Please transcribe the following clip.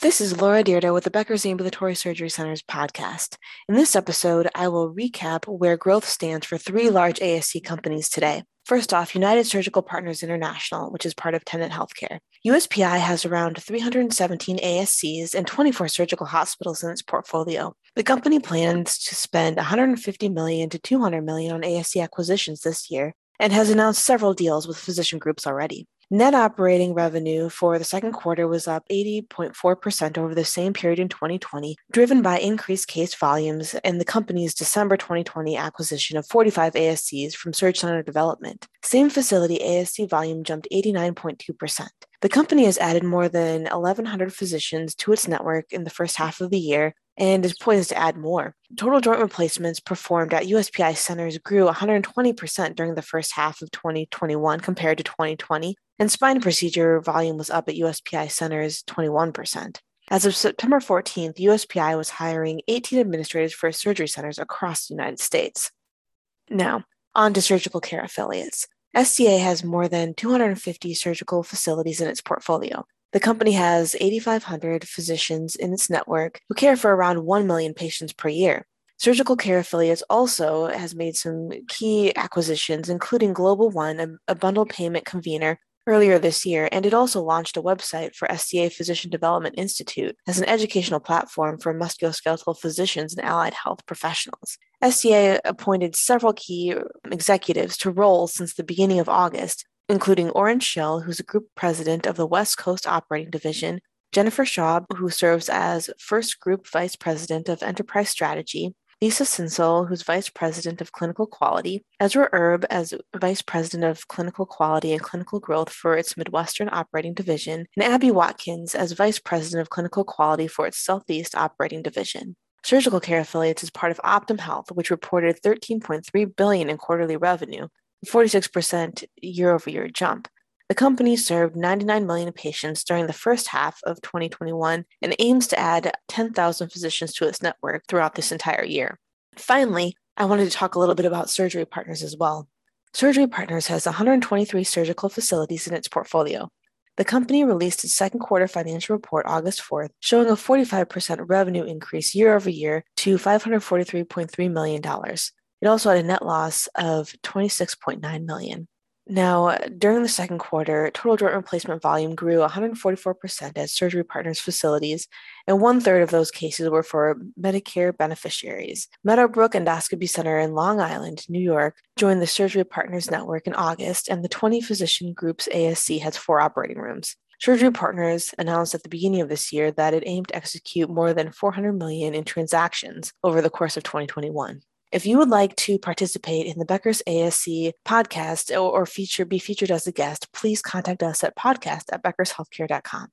This is Laura Dyrda with the Becker's Ambulatory Surgery Centers podcast. In this episode, I will recap where growth stands for three large ASC companies today. First off, United Surgical Partners International, which is part of Tenet Healthcare. USPI has around 317 ASCs and 24 surgical hospitals in its portfolio. The company plans to spend 150 million to 200 million on ASC acquisitions this year and has announced several deals with physician groups already. Net operating revenue for the second quarter was up 80.4% over the same period in 2020, driven by increased case volumes and the company's December 2020 acquisition of 45 ASCs from Surg Center Development. Same facility ASC volume jumped 89.2%. The company has added more than 1,100 physicians to its network in the first half of the year, and is poised to add more. Total joint replacements performed at USPI centers grew 120% during the first half of 2021 compared to 2020, and spine procedure volume was up at USPI centers 21%. As of September 14th, USPI was hiring 18 administrators for surgery centers across the United States. Now, on to surgical care affiliates. SCA has more than 250 surgical facilities in its portfolio. The company has 8,500 physicians in its network who care for around 1 million patients per year. Surgical Care Affiliates also has made some key acquisitions, including Global One, a, a bundle payment convener, earlier this year, and it also launched a website for SCA Physician Development Institute as an educational platform for musculoskeletal physicians and allied health professionals. SCA appointed several key executives to roles since the beginning of August, including Oren Shell, who's a group president of the West Coast Operating Division, Jennifer Schaub, who serves as first group vice president of enterprise strategy, Lisa Sinsel, who's vice president of clinical quality, Ezra Erb as vice president of clinical quality and clinical growth for its Midwestern operating division, and Abby Watkins as vice president of clinical quality for its Southeast operating division. Surgical Care Affiliates is part of Optum Health, which reported 13.3 billion in quarterly revenue, a 46% year over year jump. The company served 99 million patients during the first half of 2021 and aims to add 10,000 physicians to its network throughout this entire year. Finally, I wanted to talk a little bit about Surgery Partners as well. Surgery Partners has 123 surgical facilities in its portfolio. The company released its second quarter financial report August 4th, showing a 45% revenue increase year over year to $543.3 million. It also had a net loss of 26.9 million. Now, during the second quarter, total joint replacement volume grew 144% at Surgery Partners facilities, and one third of those cases were for Medicare beneficiaries. Meadowbrook Endoscopy Center in Long Island, New York, joined the Surgery Partners network in August, and the 20 physician group's ASC has four operating rooms. Surgery Partners announced at the beginning of this year that it aimed to execute more than 400 million in transactions over the course of 2021. If you would like to participate in the Becker's ASC podcast or, or feature be featured as a guest, please contact us at podcast at beckershealthcare.com.